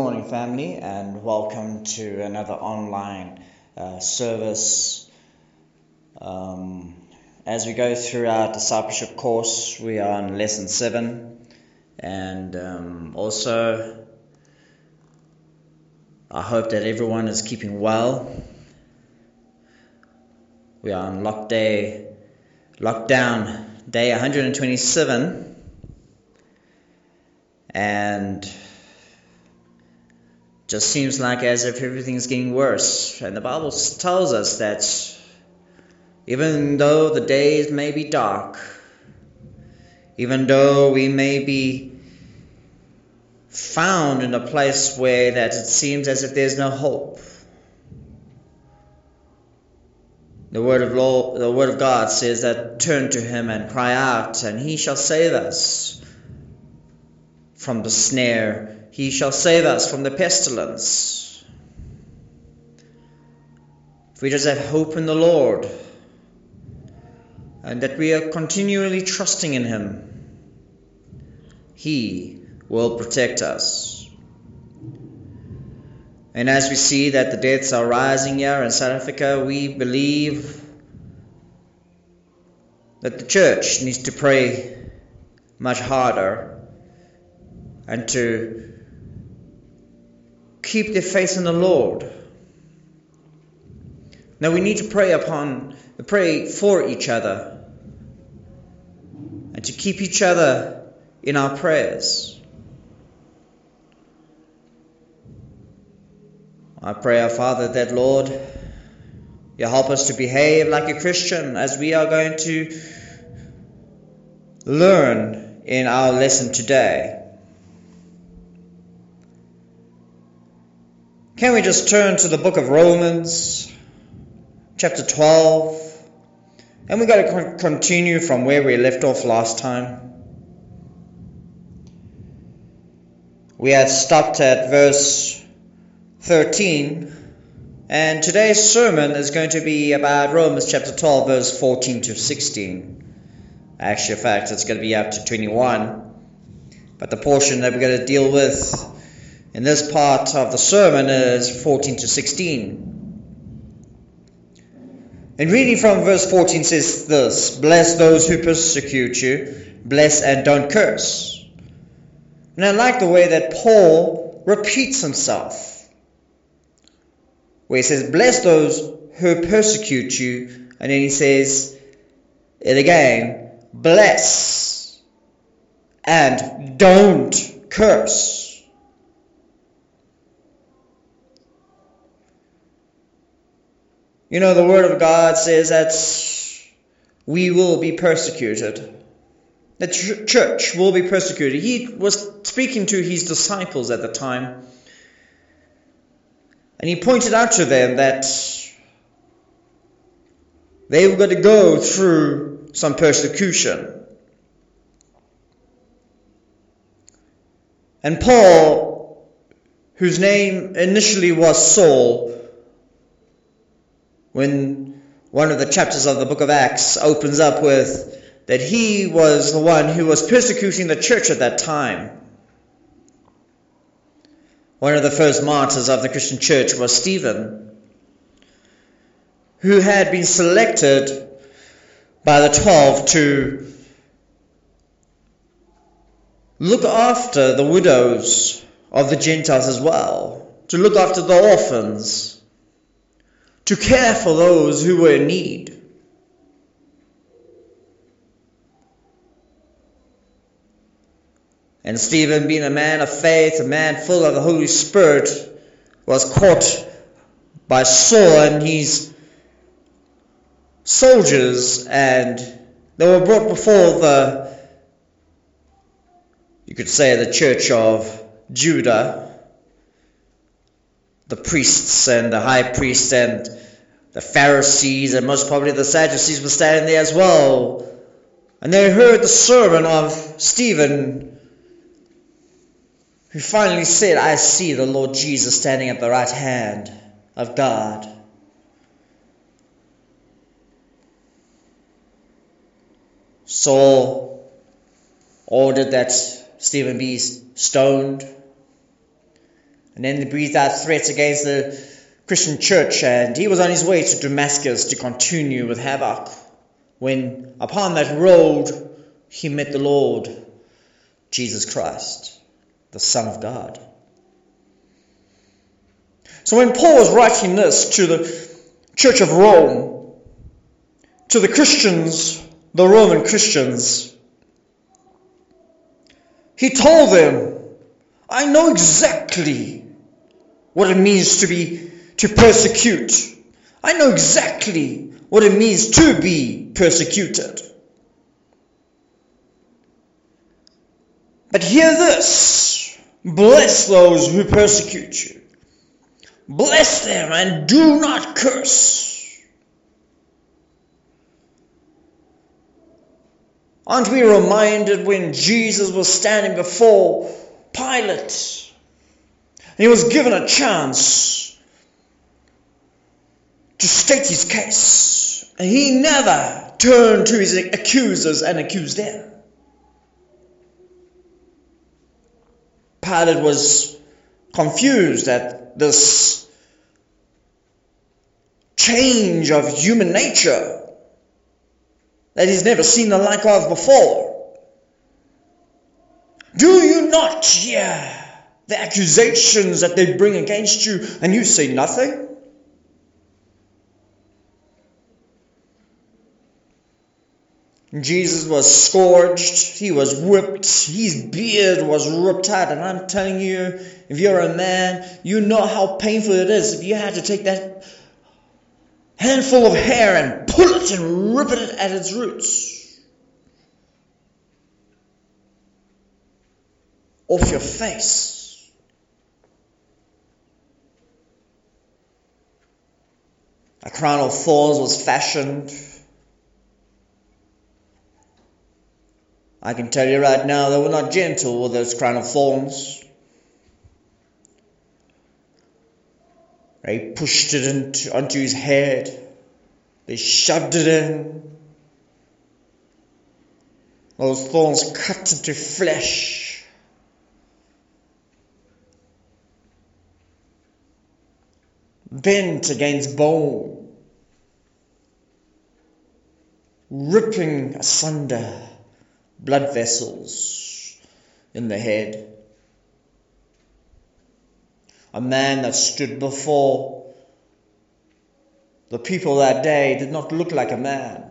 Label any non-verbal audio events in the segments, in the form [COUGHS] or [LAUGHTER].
Morning, family, and welcome to another online uh, service. Um, as we go through our discipleship course, we are on lesson seven, and um, also I hope that everyone is keeping well. We are on lock day, lockdown day 127, and just seems like as if everything's getting worse. And the Bible tells us that even though the days may be dark, even though we may be found in a place where that it seems as if there's no hope. The word of the word of God says that turn to him and cry out and he shall save us from the snare he shall save us from the pestilence. If we just have hope in the Lord and that we are continually trusting in Him, He will protect us. And as we see that the deaths are rising here in South Africa, we believe that the church needs to pray much harder and to keep their faith in the Lord. Now we need to pray upon, pray for each other, and to keep each other in our prayers. I pray, our Father, that Lord, you help us to behave like a Christian as we are going to learn in our lesson today. Can we just turn to the book of Romans, chapter 12? And we're going to continue from where we left off last time. We had stopped at verse 13, and today's sermon is going to be about Romans chapter 12, verse 14 to 16. Actually, in fact, it's going to be up to 21. But the portion that we're going to deal with in this part of the sermon is 14 to 16. And reading from verse 14 says this Bless those who persecute you, bless and don't curse. And I like the way that Paul repeats himself, where he says, Bless those who persecute you, and then he says it again, bless and don't curse. You know, the Word of God says that we will be persecuted. The ch- church will be persecuted. He was speaking to his disciples at the time. And he pointed out to them that they were going to go through some persecution. And Paul, whose name initially was Saul, when one of the chapters of the book of Acts opens up with that he was the one who was persecuting the church at that time. One of the first martyrs of the Christian church was Stephen, who had been selected by the twelve to look after the widows of the Gentiles as well, to look after the orphans to care for those who were in need. And Stephen, being a man of faith, a man full of the Holy Spirit, was caught by Saul and his soldiers, and they were brought before the, you could say, the church of Judah the priests and the high priests and the Pharisees and most probably the Sadducees were standing there as well. And they heard the sermon of Stephen, who finally said, I see the Lord Jesus standing at the right hand of God. Saul ordered that Stephen be stoned. And then he breathed out threats against the Christian church, and he was on his way to Damascus to continue with havoc. When upon that road he met the Lord, Jesus Christ, the Son of God. So when Paul was writing this to the Church of Rome, to the Christians, the Roman Christians, he told them, I know exactly what it means to be to persecute. I know exactly what it means to be persecuted. But hear this bless those who persecute you, bless them and do not curse. Aren't we reminded when Jesus was standing before Pilate he was given a chance to state his case? And he never turned to his accusers and accused them. Pilate was confused at this change of human nature that he's never seen the like of before. Do you not hear the accusations that they bring against you and you say nothing? Jesus was scourged, he was whipped, his beard was ripped out, and I'm telling you, if you're a man, you know how painful it is if you had to take that handful of hair and pull it and rip it at its roots. Off your face. A crown of thorns was fashioned I can tell you right now, they were not gentle with those crown of thorns. They pushed it into, onto his head. They shoved it in. Those thorns cut into flesh. Bent against bone. Ripping asunder blood vessels in the head. A man that stood before the people that day did not look like a man.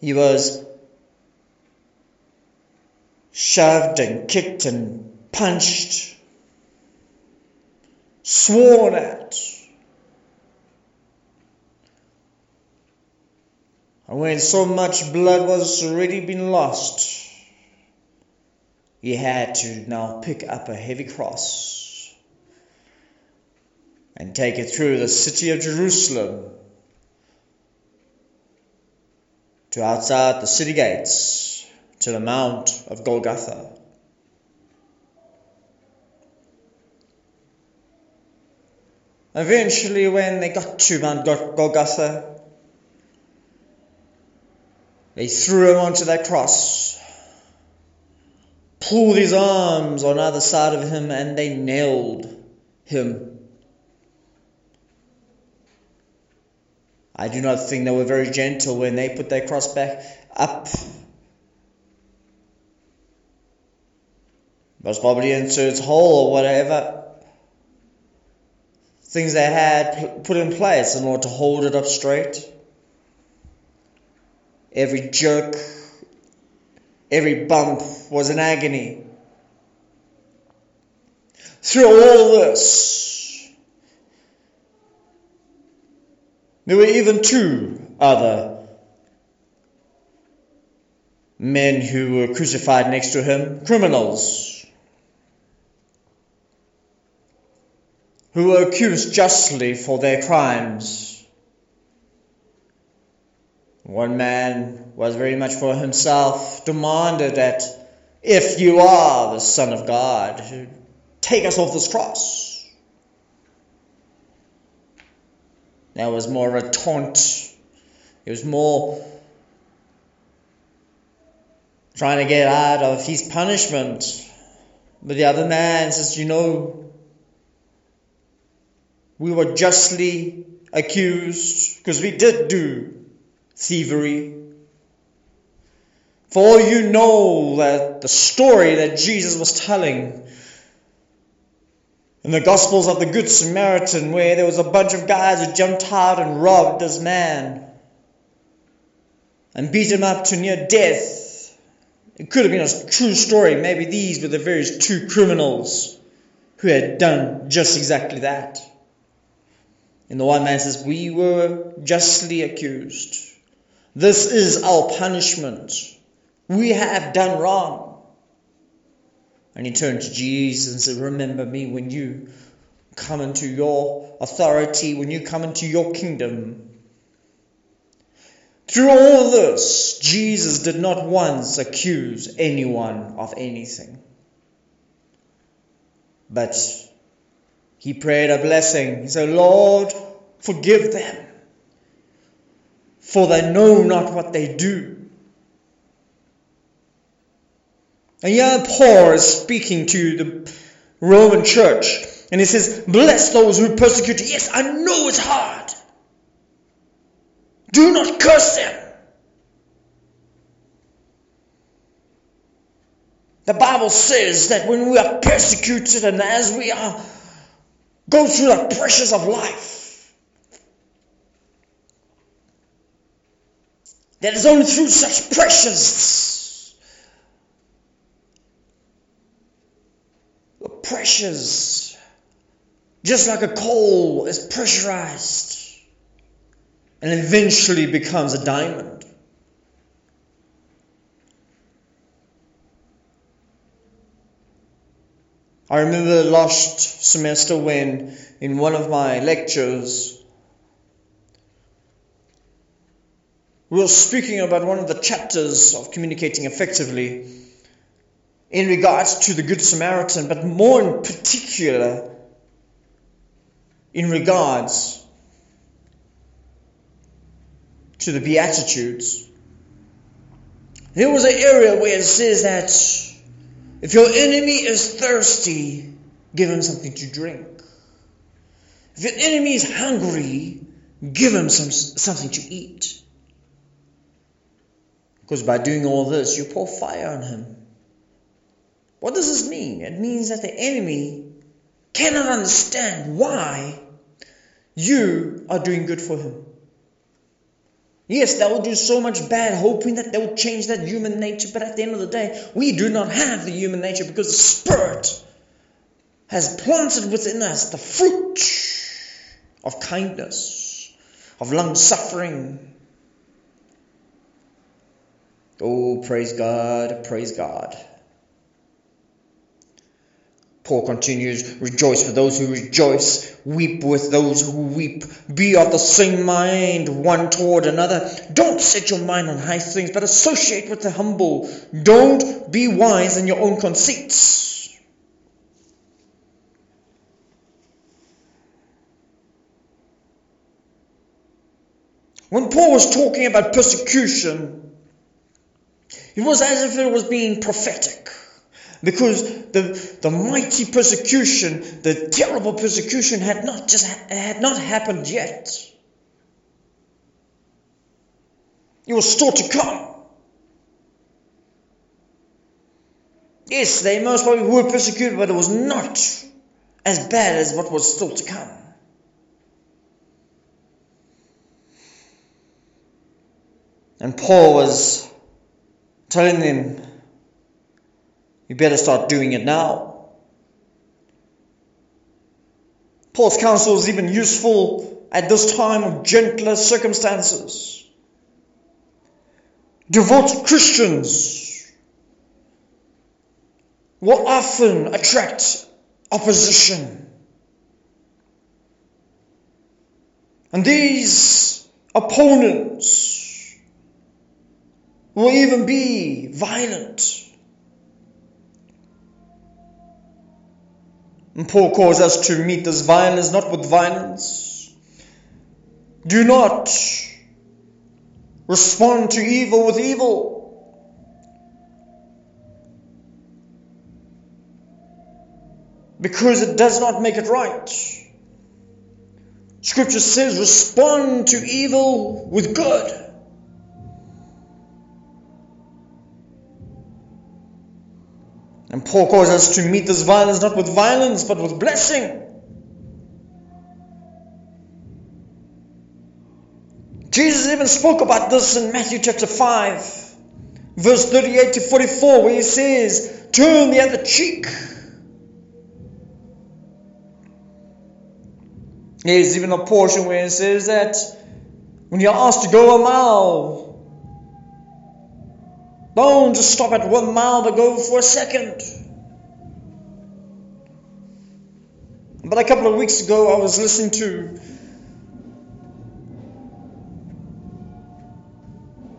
He was shoved and kicked and punched, sworn at. And when so much blood was already been lost, he had to now pick up a heavy cross and take it through the city of Jerusalem to outside the city gates to the Mount of Golgotha. Eventually, when they got to Mount Golgotha, they threw him onto that cross, pulled his arms on either side of him, and they nailed him. I do not think they were very gentle when they put their cross back up. Most probably into its hole or whatever. Things they had put in place in order to hold it up straight every jerk, every bump was an agony. Through all this, there were even two other men who were crucified next to him, criminals, who were accused justly for their crimes. One man was very much for himself, demanded that if you are the Son of God, take us off this cross. That was more a taunt. It was more trying to get out of his punishment. But the other man says, You know, we were justly accused because we did do thievery. For all you know that the story that Jesus was telling in the Gospels of the Good Samaritan, where there was a bunch of guys who jumped out and robbed this man and beat him up to near death. It could have been a true story. Maybe these were the very two criminals who had done just exactly that. And the one man says, We were justly accused. This is our punishment. We have done wrong. And he turned to Jesus and said, Remember me when you come into your authority, when you come into your kingdom. Through all this, Jesus did not once accuse anyone of anything. But he prayed a blessing. He said, Lord, forgive them, for they know not what they do. And here Paul is speaking to the Roman church, and he says, Bless those who persecute you. Yes, I know it's hard. Do not curse them. The Bible says that when we are persecuted and as we are go through the pressures of life, that is only through such pressures pressures. Just like a coal is pressurized and eventually becomes a diamond. I remember last semester when, in one of my lectures, we were speaking about one of the chapters of communicating effectively in regards to the Good Samaritan, but more in particular in regards to the Beatitudes. There was an area where it says that if your enemy is thirsty, give him something to drink. If your enemy is hungry, give him some, something to eat. Because by doing all this, you pour fire on him. What does this mean? It means that the enemy cannot understand why you are doing good for him. Yes, they will do so much bad, hoping that they will change that human nature, but at the end of the day, we do not have the human nature because the Spirit has planted within us the fruit of kindness, of long suffering. Oh, praise God, praise God. Paul continues, Rejoice with those who rejoice, weep with those who weep, be of the same mind one toward another. Don't set your mind on high things, but associate with the humble. Don't be wise in your own conceits. When Paul was talking about persecution, it was as if it was being prophetic. Because the, the mighty persecution, the terrible persecution had not just had not happened yet. It was still to come. Yes, they most probably were persecuted, but it was not as bad as what was still to come. And Paul was telling them you better start doing it now. Paul's counsel is even useful at this time of gentler circumstances. Devout Christians will often attract opposition. And these opponents will even be violent. And Paul calls us to meet this violence not with violence. Do not respond to evil with evil. Because it does not make it right. Scripture says respond to evil with good. And Paul calls us to meet this violence not with violence but with blessing. Jesus even spoke about this in Matthew chapter 5, verse 38 to 44, where he says, Turn the other cheek. There's even a portion where it says that when you're asked to go a mile, don't just stop at one mile but go for a second. But a couple of weeks ago, I was listening to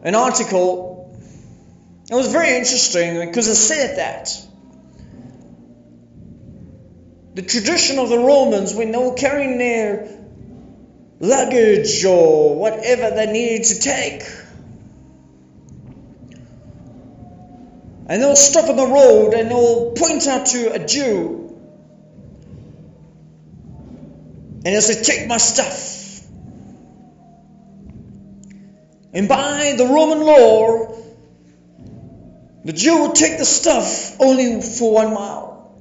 an article. It was very interesting because it said that the tradition of the Romans, when they were carrying their luggage or whatever they needed to take, and they'll stop on the road and they'll point out to a Jew and they'll say, Take my stuff. And by the Roman law, the Jew would take the stuff only for one mile.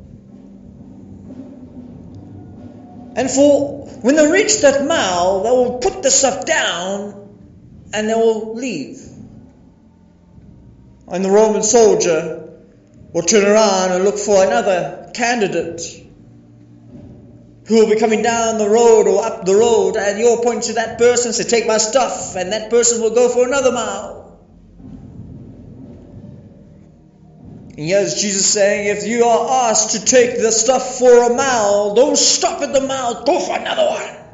And for when they reach that mile, they will put the stuff down and they will leave. And the Roman soldier will turn around and look for another candidate who will be coming down the road or up the road, and you'll point to that person, and say, Take my stuff, and that person will go for another mile. And here's Jesus saying, If you are asked to take the stuff for a mile, don't stop at the mile, go for another one. [LAUGHS]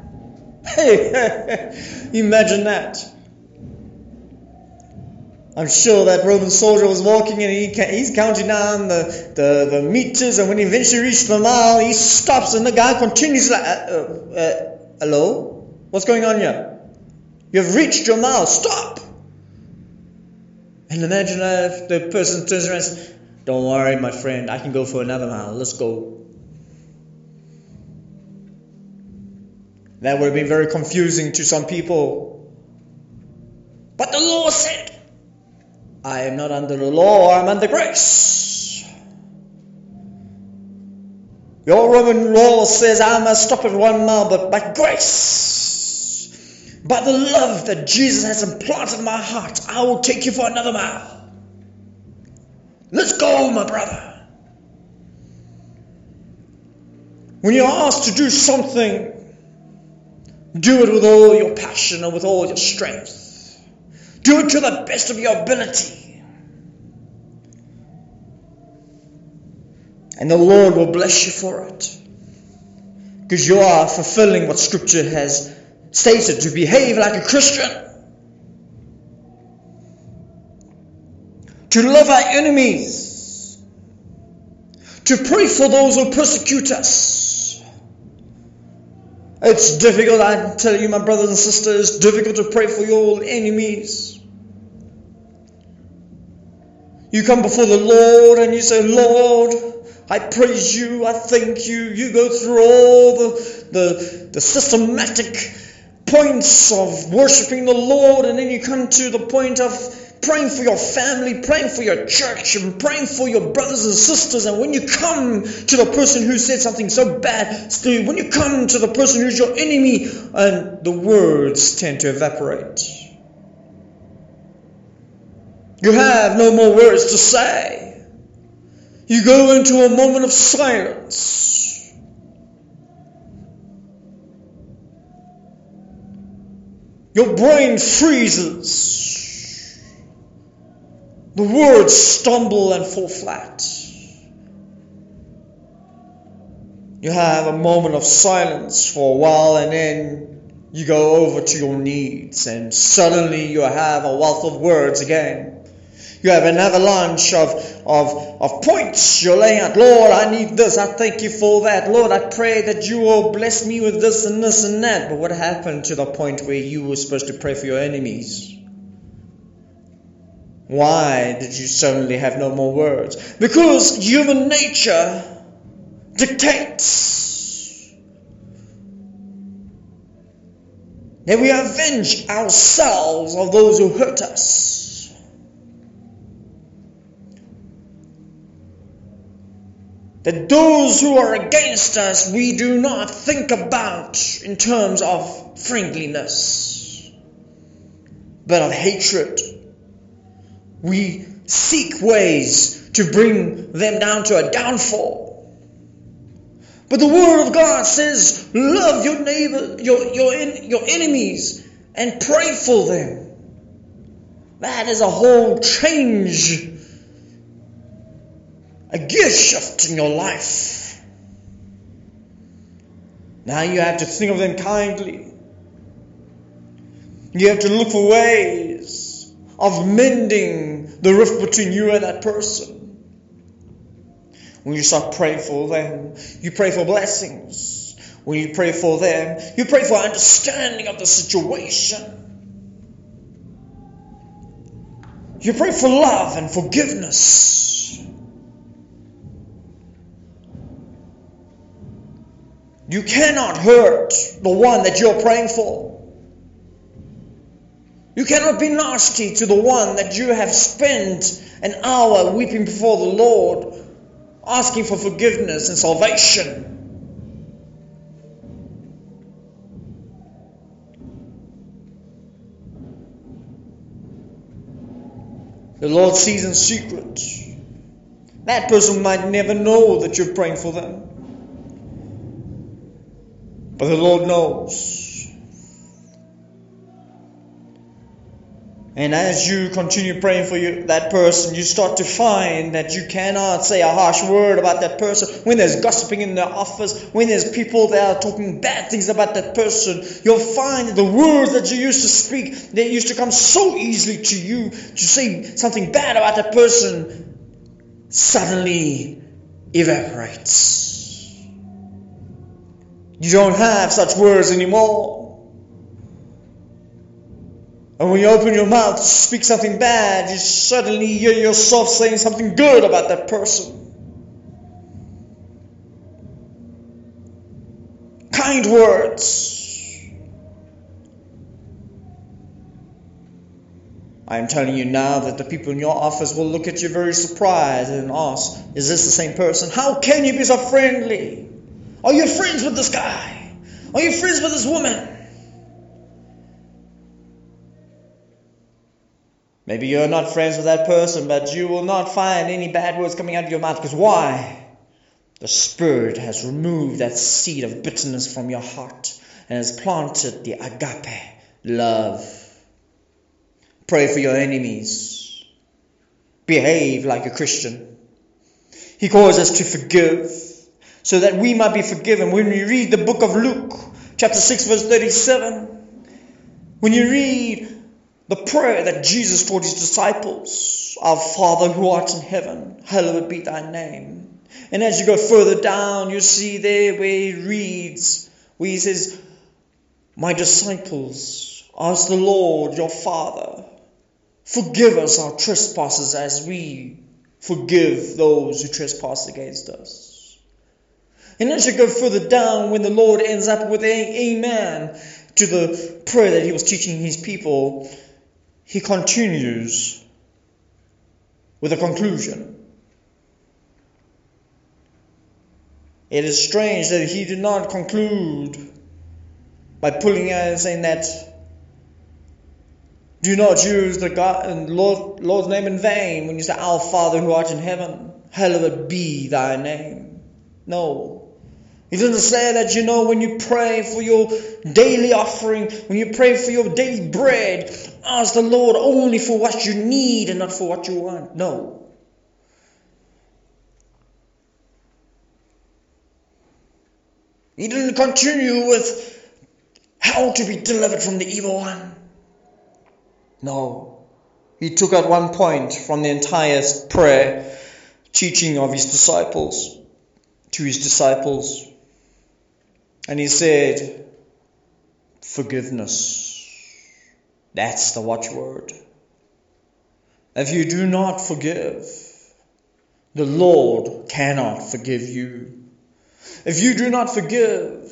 Hey, [LAUGHS] imagine that. I'm sure that Roman soldier was walking and he, he's counting down the, the, the meters, and when he eventually reached the mile, he stops and the guy continues like, uh, uh, uh, Hello? What's going on here? You've reached your mile, stop! And imagine if the person turns around and says, Don't worry, my friend, I can go for another mile, let's go. That would have been very confusing to some people. But the law said, I am not under the law, I'm under grace. Your Roman law says I must stop at one mile, but by grace, by the love that Jesus has implanted in my heart, I will take you for another mile. Let's go, my brother. When you're asked to do something, do it with all your passion and with all your strength. Do it to the best of your ability. And the Lord will bless you for it. Because you are fulfilling what Scripture has stated to behave like a Christian. To love our enemies. To pray for those who persecute us. It's difficult, I tell you, my brothers and sisters, difficult to pray for your enemies. You come before the Lord and you say, Lord, I praise you, I thank you. You go through all the, the, the systematic points of worshiping the Lord, and then you come to the point of praying for your family, praying for your church, and praying for your brothers and sisters. And when you come to the person who said something so bad, when you come to the person who's your enemy, and the words tend to evaporate. You have no more words to say. You go into a moment of silence. Your brain freezes. The words stumble and fall flat. You have a moment of silence for a while and then you go over to your needs and suddenly you have a wealth of words again. You have an avalanche of, of, of points you're laying out. Lord, I need this. I thank you for that. Lord, I pray that you will bless me with this and this and that. But what happened to the point where you were supposed to pray for your enemies? Why did you suddenly have no more words? Because human nature dictates that we avenge ourselves of those who hurt us. That those who are against us we do not think about in terms of friendliness, but of hatred. We seek ways to bring them down to a downfall. But the Word of God says, love your neighbor, your, your, your enemies, and pray for them. That is a whole change, a gear shift in your life. Now you have to think of them kindly. You have to look for ways of mending the rift between you and that person. When you start praying for them, you pray for blessings. When you pray for them, you pray for understanding of the situation. You pray for love and forgiveness. You cannot hurt the one that you're praying for. You cannot be nasty to the one that you have spent an hour weeping before the Lord asking for forgiveness and salvation. The Lord sees in secret. That person might never know that you're praying for them. But the Lord knows. And as you continue praying for you, that person, you start to find that you cannot say a harsh word about that person. When there's gossiping in the office, when there's people that are talking bad things about that person, you'll find that the words that you used to speak, they used to come so easily to you to say something bad about that person, suddenly evaporates. You don't have such words anymore. And when you open your mouth to speak something bad, you suddenly hear yourself saying something good about that person. Kind words. I am telling you now that the people in your office will look at you very surprised and ask, Is this the same person? How can you be so friendly? Are you friends with this guy? Are you friends with this woman? Maybe you're not friends with that person, but you will not find any bad words coming out of your mouth. Because why? The Spirit has removed that seed of bitterness from your heart and has planted the agape love. Pray for your enemies. Behave like a Christian. He calls us to forgive so that we might be forgiven. When we read the book of Luke, chapter 6, verse 37, when you read the prayer that Jesus taught his disciples Our Father who art in heaven, hallowed be thy name. And as you go further down, you see there where he reads, where he says, My disciples, ask the Lord your Father, forgive us our trespasses as we forgive those who trespass against us. And as you go further down, when the Lord ends up with amen to the prayer that he was teaching his people, he continues with a conclusion. It is strange that he did not conclude by pulling out and saying that do not use the God, Lord, Lord's name in vain when you say, Our Father who art in heaven, hallowed be thy name. No. He doesn't say that, you know, when you pray for your daily offering, when you pray for your daily bread, ask the Lord only for what you need and not for what you want. No. He didn't continue with how to be delivered from the evil one. No. He took out one point from the entire prayer teaching of his disciples to his disciples and he said, Forgiveness. That's the watchword. If you do not forgive, the Lord cannot forgive you. If you do not forgive,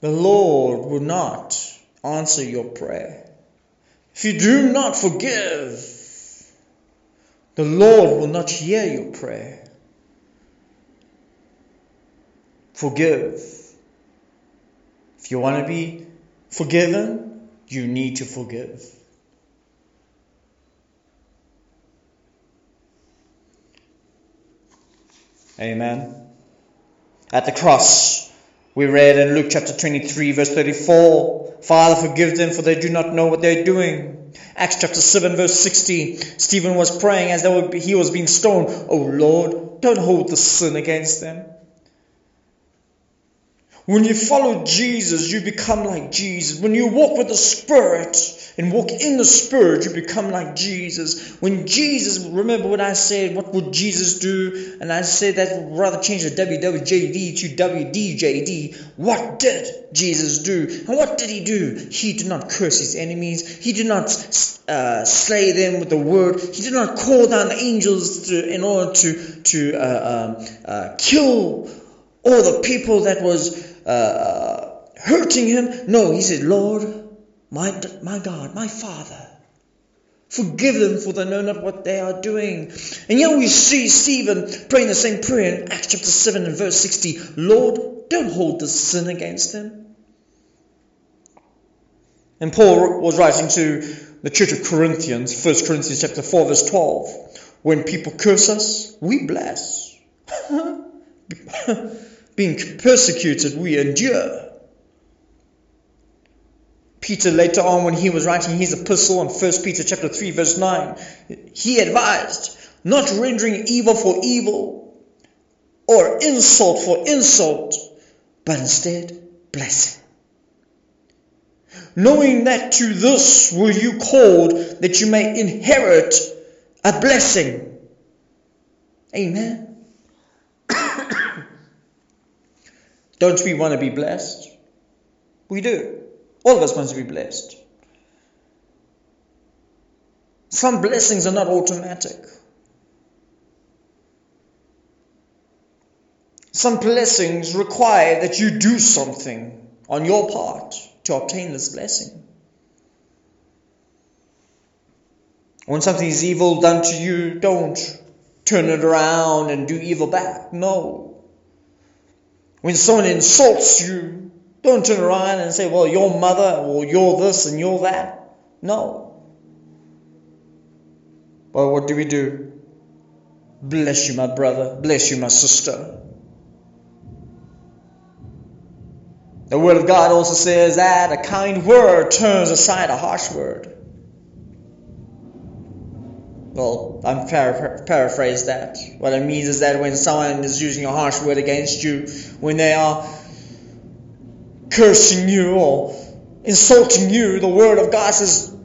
the Lord will not answer your prayer. If you do not forgive, the Lord will not hear your prayer. Forgive. If you want to be forgiven, you need to forgive. Amen. At the cross, we read in Luke chapter 23, verse 34 Father, forgive them, for they do not know what they're doing. Acts chapter 7, verse 60 Stephen was praying as though he was being stoned. Oh Lord, don't hold the sin against them. When you follow Jesus, you become like Jesus. When you walk with the Spirit and walk in the Spirit, you become like Jesus. When Jesus, remember what I said, what would Jesus do? And I said that rather change the WWJD to WDJD. What did Jesus do? And what did he do? He did not curse his enemies. He did not uh, slay them with the word. He did not call down angels to, in order to, to uh, um, uh, kill all the people that was uh, hurting him. No, he said, Lord, my, my God, my Father, forgive them for they know not what they are doing. And yet we see Stephen praying the same prayer in Acts chapter 7 and verse 60 Lord, don't hold this sin against them. And Paul was writing to the church of Corinthians, 1 Corinthians chapter 4, verse 12. When people curse us, we bless. [LAUGHS] being persecuted, we endure. Peter later on when he was writing his epistle in 1 Peter chapter 3 verse 9, he advised not rendering evil for evil or insult for insult, but instead blessing. Knowing that to this were you called that you may inherit a blessing. Amen. Don't we want to be blessed? We do. All of us want to be blessed. Some blessings are not automatic. Some blessings require that you do something on your part to obtain this blessing. When something is evil done to you, don't turn it around and do evil back. No. When someone insults you, don't turn around and say, well, your mother, or you're this and you're that. No. But what do we do? Bless you, my brother. Bless you, my sister. The Word of God also says that a kind word turns aside a harsh word. Well, I'm para- paraphrase that. What it means is that when someone is using a harsh word against you, when they are cursing you or insulting you, the word of God says,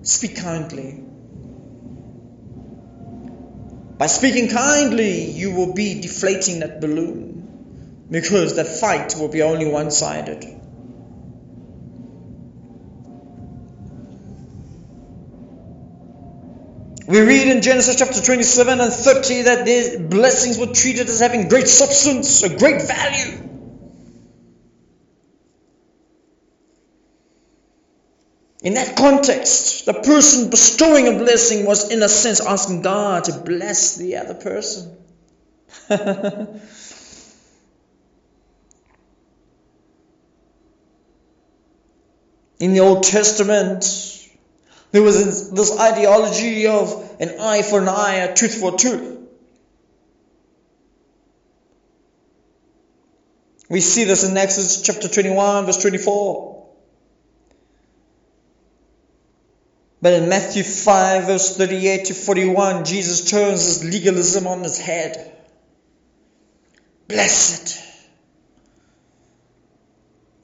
speak kindly. By speaking kindly, you will be deflating that balloon because that fight will be only one sided. We read in Genesis chapter 27 and 30 that these blessings were treated as having great substance, a great value. In that context, the person bestowing a blessing was, in a sense, asking God to bless the other person. [LAUGHS] in the Old Testament, there was this ideology of an eye for an eye, a tooth for a tooth. We see this in Exodus chapter 21, verse 24. But in Matthew 5, verse 38 to 41, Jesus turns his legalism on his head. Blessed.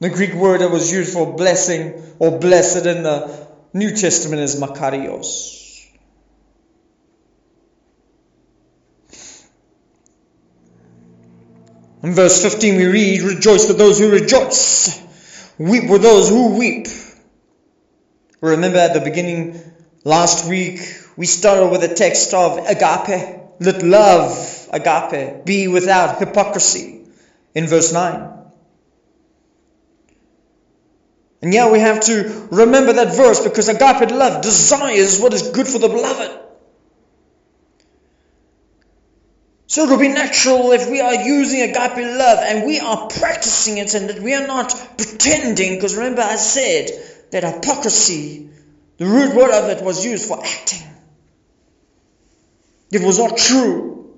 The Greek word that was used for blessing or blessed in the New Testament is Makarios. In verse 15 we read, Rejoice with those who rejoice, weep with those who weep. Remember at the beginning last week, we started with a text of agape. Let love, agape, be without hypocrisy. in verse 9. And yeah, we have to remember that verse because agape love desires what is good for the beloved. So it will be natural if we are using agape love and we are practicing it and that we are not pretending. Because remember, I said that hypocrisy, the root word of it was used for acting. It was not true.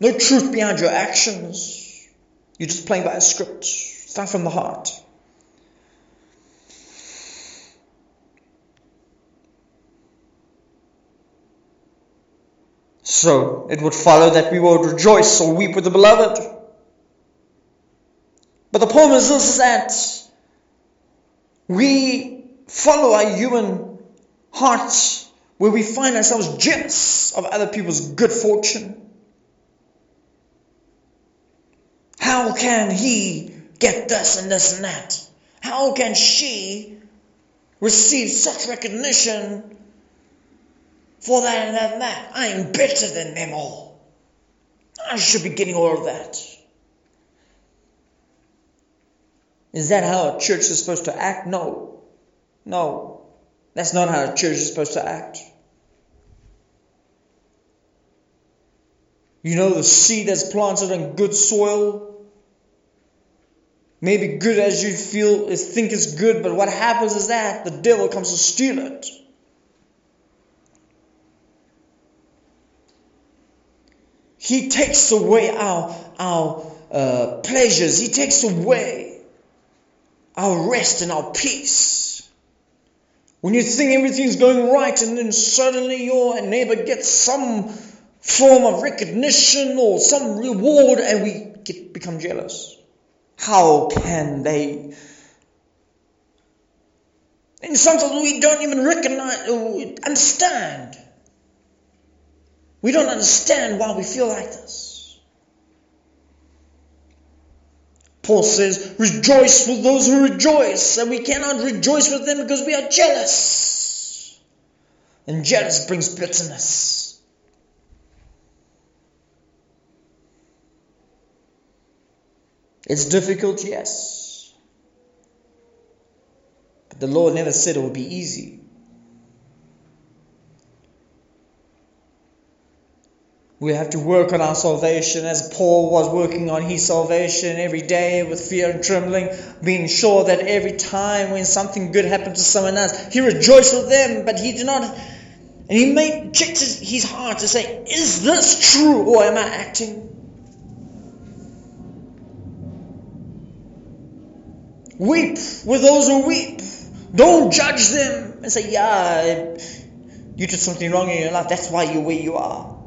No truth behind your actions. You're just playing by a script. Not from the heart. So it would follow that we would rejoice or weep with the beloved. But the problem is this is that we follow our human hearts where we find ourselves jealous of other people's good fortune. How can he get this and this and that? How can she receive such recognition for that and that and that. I am better than them all. I should be getting all of that. Is that how a church is supposed to act? No. No. That's not how a church is supposed to act. You know, the seed that's planted in good soil, maybe good as you feel, is think is good, but what happens is that the devil comes to steal it. He takes away our, our uh, pleasures. He takes away our rest and our peace. When you think everything's going right and then suddenly your neighbor gets some form of recognition or some reward and we get, become jealous. How can they? And sometimes we don't even recognize uh, or understand we don't understand why we feel like this. Paul says, Rejoice with those who rejoice, and we cannot rejoice with them because we are jealous. And jealous brings bitterness. It's difficult, yes. But the Lord never said it would be easy. We have to work on our salvation as Paul was working on his salvation every day with fear and trembling, being sure that every time when something good happened to someone else, he rejoiced with them, but he did not. And he made checked his heart to say, Is this true or am I acting? Weep with those who weep. Don't judge them and say, Yeah, you did something wrong in your life. That's why you're where you are.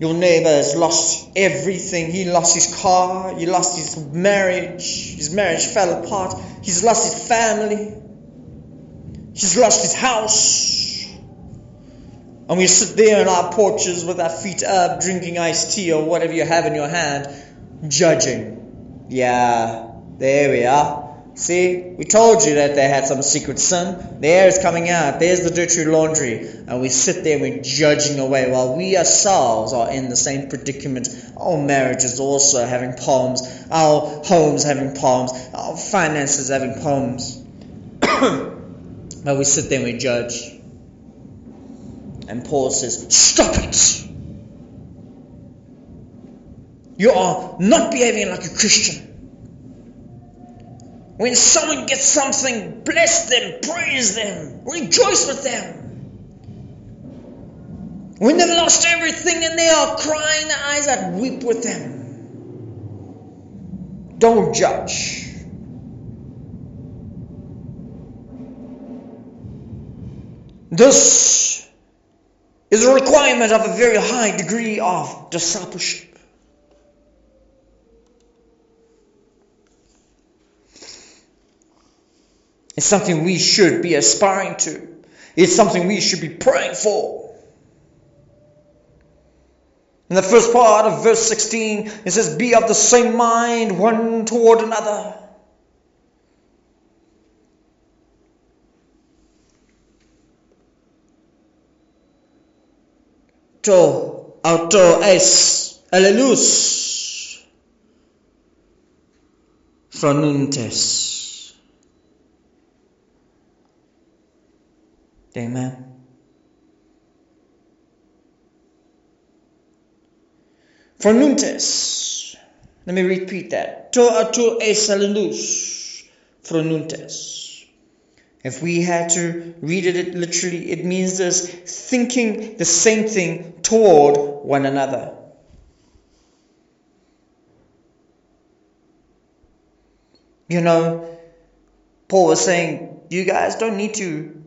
Your neighbor has lost everything. He lost his car, he lost his marriage, his marriage fell apart, he's lost his family, he's lost his house. And we sit there on our porches with our feet up, drinking iced tea or whatever you have in your hand, judging. Yeah, there we are. See, we told you that they had some secret sin. The air is coming out. There's the dirty laundry. And we sit there and we're judging away while we ourselves are in the same predicament. Our marriages also having problems. Our homes having problems. Our finances having problems. [COUGHS] but we sit there and we judge. And Paul says, Stop it! You are not behaving like a Christian. When someone gets something, bless them, praise them, rejoice with them. When they've lost everything and they are crying their eyes out, weep with them. Don't judge. This is a requirement of a very high degree of discipleship. It's something we should be aspiring to. It's something we should be praying for. In the first part of verse 16, it says, Be of the same mind one toward another. To auto es allelus fronuntes. Amen. Fronuntes. Let me repeat that. To auto es allelus fronuntes. If we had to read it literally, it means this thinking the same thing toward one another. You know, Paul was saying, you guys don't need to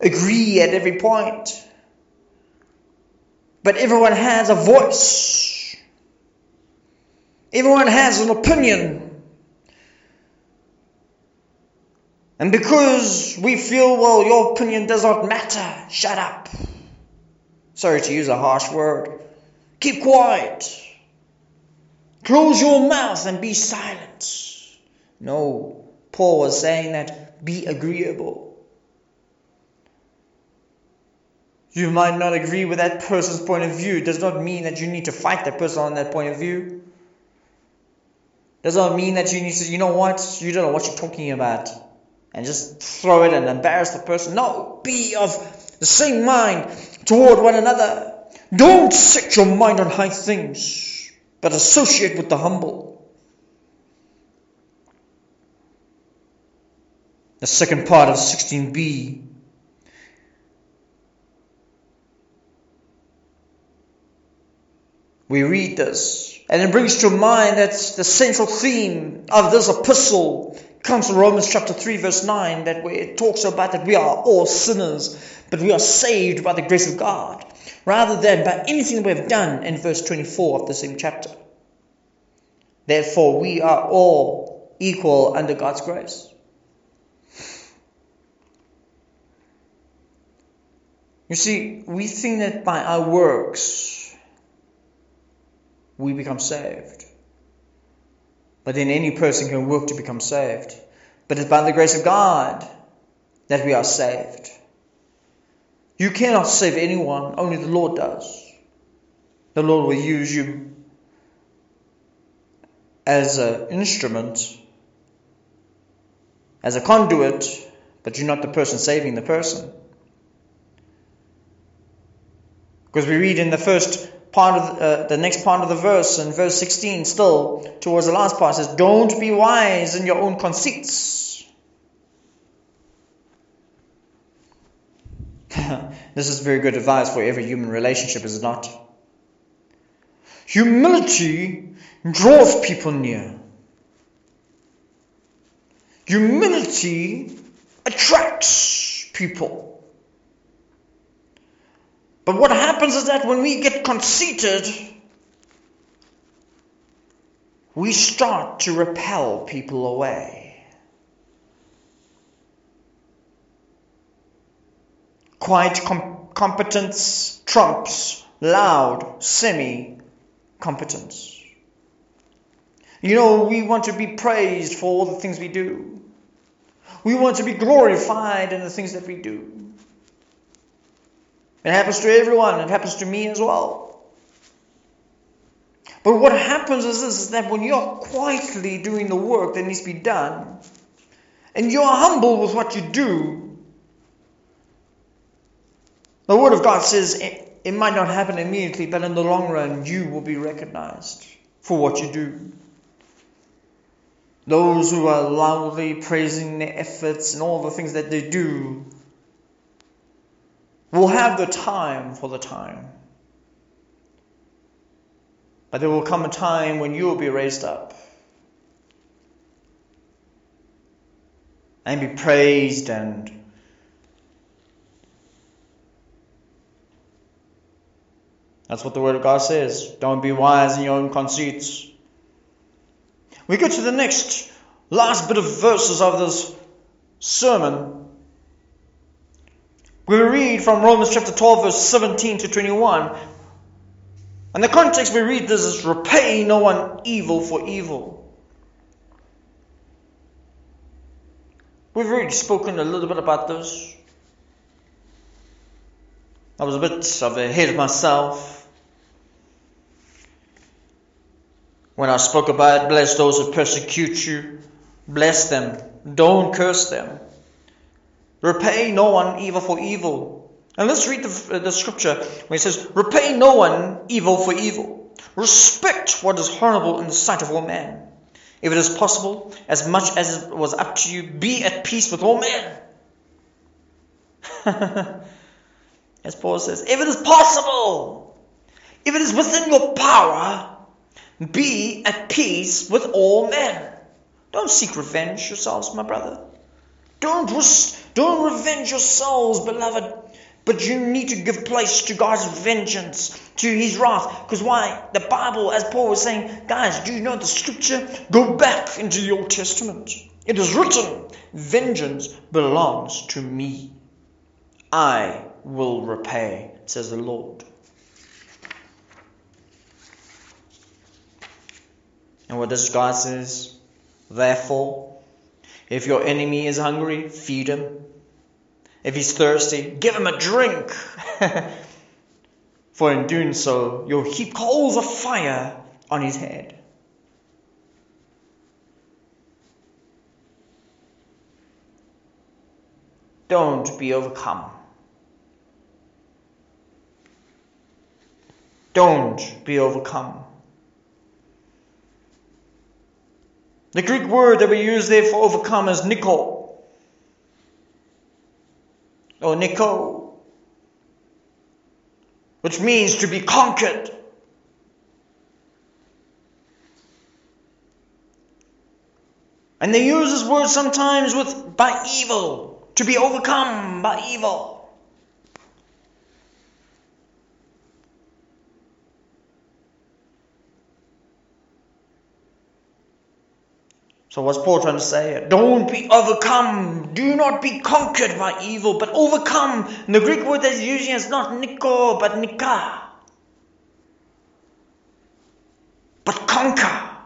agree at every point. But everyone has a voice. Everyone has an opinion. And because we feel, well, your opinion does not matter, shut up. Sorry to use a harsh word. Keep quiet. Close your mouth and be silent. No, Paul was saying that be agreeable. You might not agree with that person's point of view. It does not mean that you need to fight that person on that point of view. It Does not mean that you need to, you know what, you don't know what you're talking about and just throw it and embarrass the person. No, be of the same mind toward one another. Don't set your mind on high things, but associate with the humble. The second part of 16b. We read this, and it brings to mind that the central theme of this epistle comes from Romans chapter 3, verse 9, that where it talks about that we are all sinners, but we are saved by the grace of God, rather than by anything we have done in verse 24 of the same chapter. Therefore, we are all equal under God's grace. You see, we think that by our works we become saved. But then any person can work to become saved. But it's by the grace of God that we are saved. You cannot save anyone, only the Lord does. The Lord will use you as an instrument, as a conduit, but you're not the person saving the person. Because we read in the first part of uh, the next part of the verse, in verse 16, still towards the last part, says, Don't be wise in your own conceits. [LAUGHS] this is very good advice for every human relationship, is it not? Humility draws people near. Humility attracts people. But what happens is that when we get conceited, we start to repel people away. Quiet com- competence trumps loud semi competence. You know, we want to be praised for all the things we do. We want to be glorified in the things that we do. It happens to everyone, it happens to me as well. But what happens is this is that when you're quietly doing the work that needs to be done, and you're humble with what you do, the Word of God says it, it might not happen immediately, but in the long run, you will be recognized for what you do. Those who are loudly praising their efforts and all the things that they do will have the time for the time. But there will come a time when you will be raised up and be praised and That's what the Word of God says. Don't be wise in your own conceits. We go to the next, last bit of verses of this sermon. We read from Romans chapter 12, verse 17 to 21. And the context we read this is repay no one evil for evil. We've already spoken a little bit about this. I was a bit of a of myself when I spoke about bless those who persecute you, bless them, don't curse them. Repay no one evil for evil. And let's read the, the scripture where it says, Repay no one evil for evil. Respect what is honorable in the sight of all men. If it is possible, as much as it was up to you, be at peace with all men. [LAUGHS] as Paul says, if it is possible, if it is within your power, be at peace with all men. Don't seek revenge yourselves, my brother. Don't, res- don't revenge your souls, beloved. But you need to give place to God's vengeance, to His wrath. Because why? The Bible, as Paul was saying, guys, do you know the scripture? Go back into the Old Testament. It is written, Vengeance belongs to me. I will repay, says the Lord. And what does God says? Therefore, if your enemy is hungry, feed him. If he's thirsty, give him a drink. [LAUGHS] For in doing so, you'll heap coals of fire on his head. Don't be overcome. Don't be overcome. The Greek word that we use there for overcome is niko or niko, which means to be conquered. And they use this word sometimes with by evil, to be overcome by evil. So what's Paul trying to say? Don't be overcome. Do not be conquered by evil, but overcome. And the Greek word that he's using is not niko, but nika. But conquer.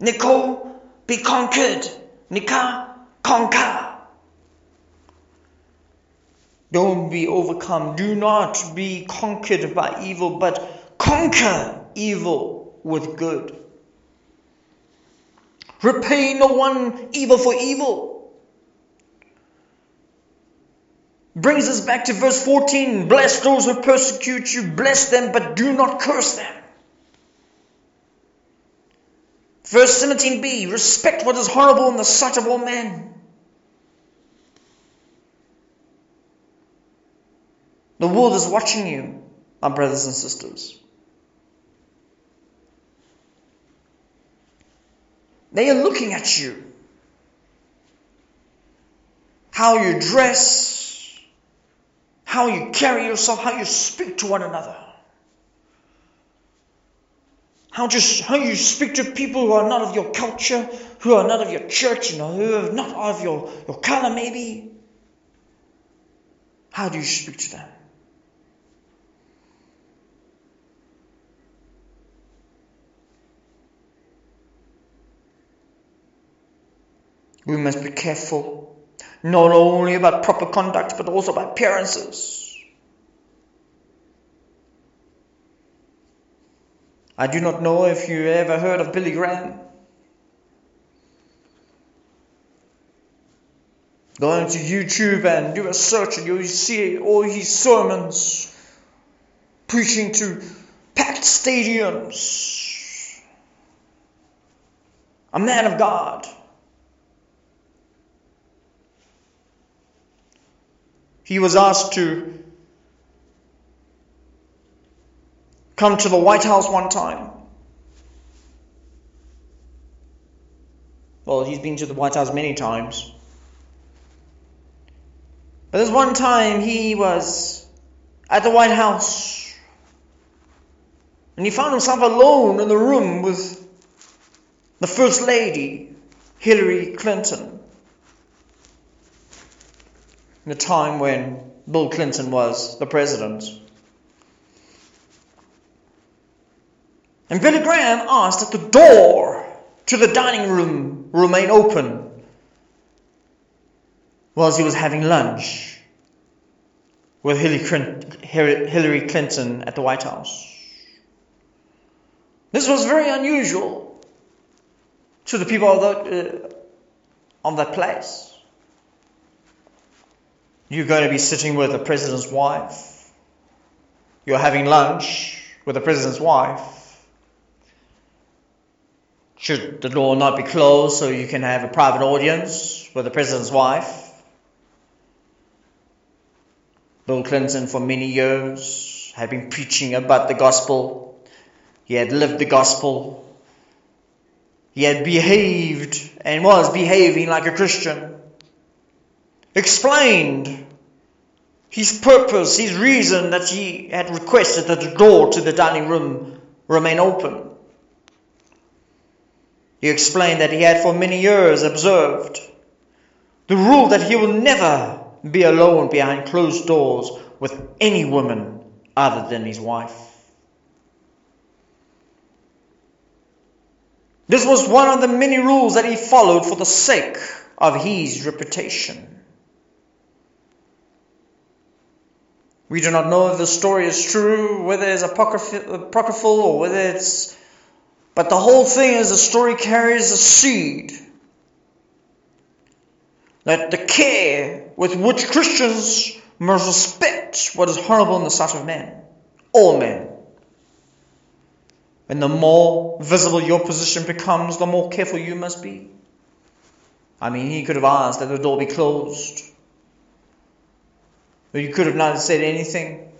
Niko, be conquered. Nika, conquer. Don't be overcome. Do not be conquered by evil, but conquer evil with good. Repay no one evil for evil. Brings us back to verse 14 Bless those who persecute you, bless them, but do not curse them. Verse 17b Respect what is horrible in the sight of all men. The world is watching you, my brothers and sisters. They are looking at you. How you dress, how you carry yourself, how you speak to one another. How, just, how you speak to people who are not of your culture, who are not of your church, you know, who are not of your, your color maybe. How do you speak to them? We must be careful, not only about proper conduct, but also about appearances. I do not know if you ever heard of Billy Graham. Go into YouTube and do a search, and you'll see all his sermons preaching to packed stadiums. A man of God. He was asked to come to the White House one time. Well, he's been to the White House many times. But there's one time he was at the White House and he found himself alone in the room with the First Lady, Hillary Clinton in the time when Bill Clinton was the president. And Billy Graham asked that the door to the dining room remain open whilst he was having lunch with Hillary Clinton at the White House. This was very unusual to the people of that, uh, of that place. You're going to be sitting with the president's wife. You're having lunch with the president's wife. Should the door not be closed so you can have a private audience with the president's wife? Bill Clinton, for many years, had been preaching about the gospel. He had lived the gospel. He had behaved and was behaving like a Christian. Explained his purpose, his reason that he had requested that the door to the dining room remain open. He explained that he had for many years observed the rule that he will never be alone behind closed doors with any woman other than his wife. This was one of the many rules that he followed for the sake of his reputation. We do not know if the story is true, whether it's apocryphal or whether it's. But the whole thing is the story carries a seed that the care with which Christians must respect what is horrible in the sight of men, all men. And the more visible your position becomes, the more careful you must be. I mean, he could have asked that the door be closed. But you could have not said anything.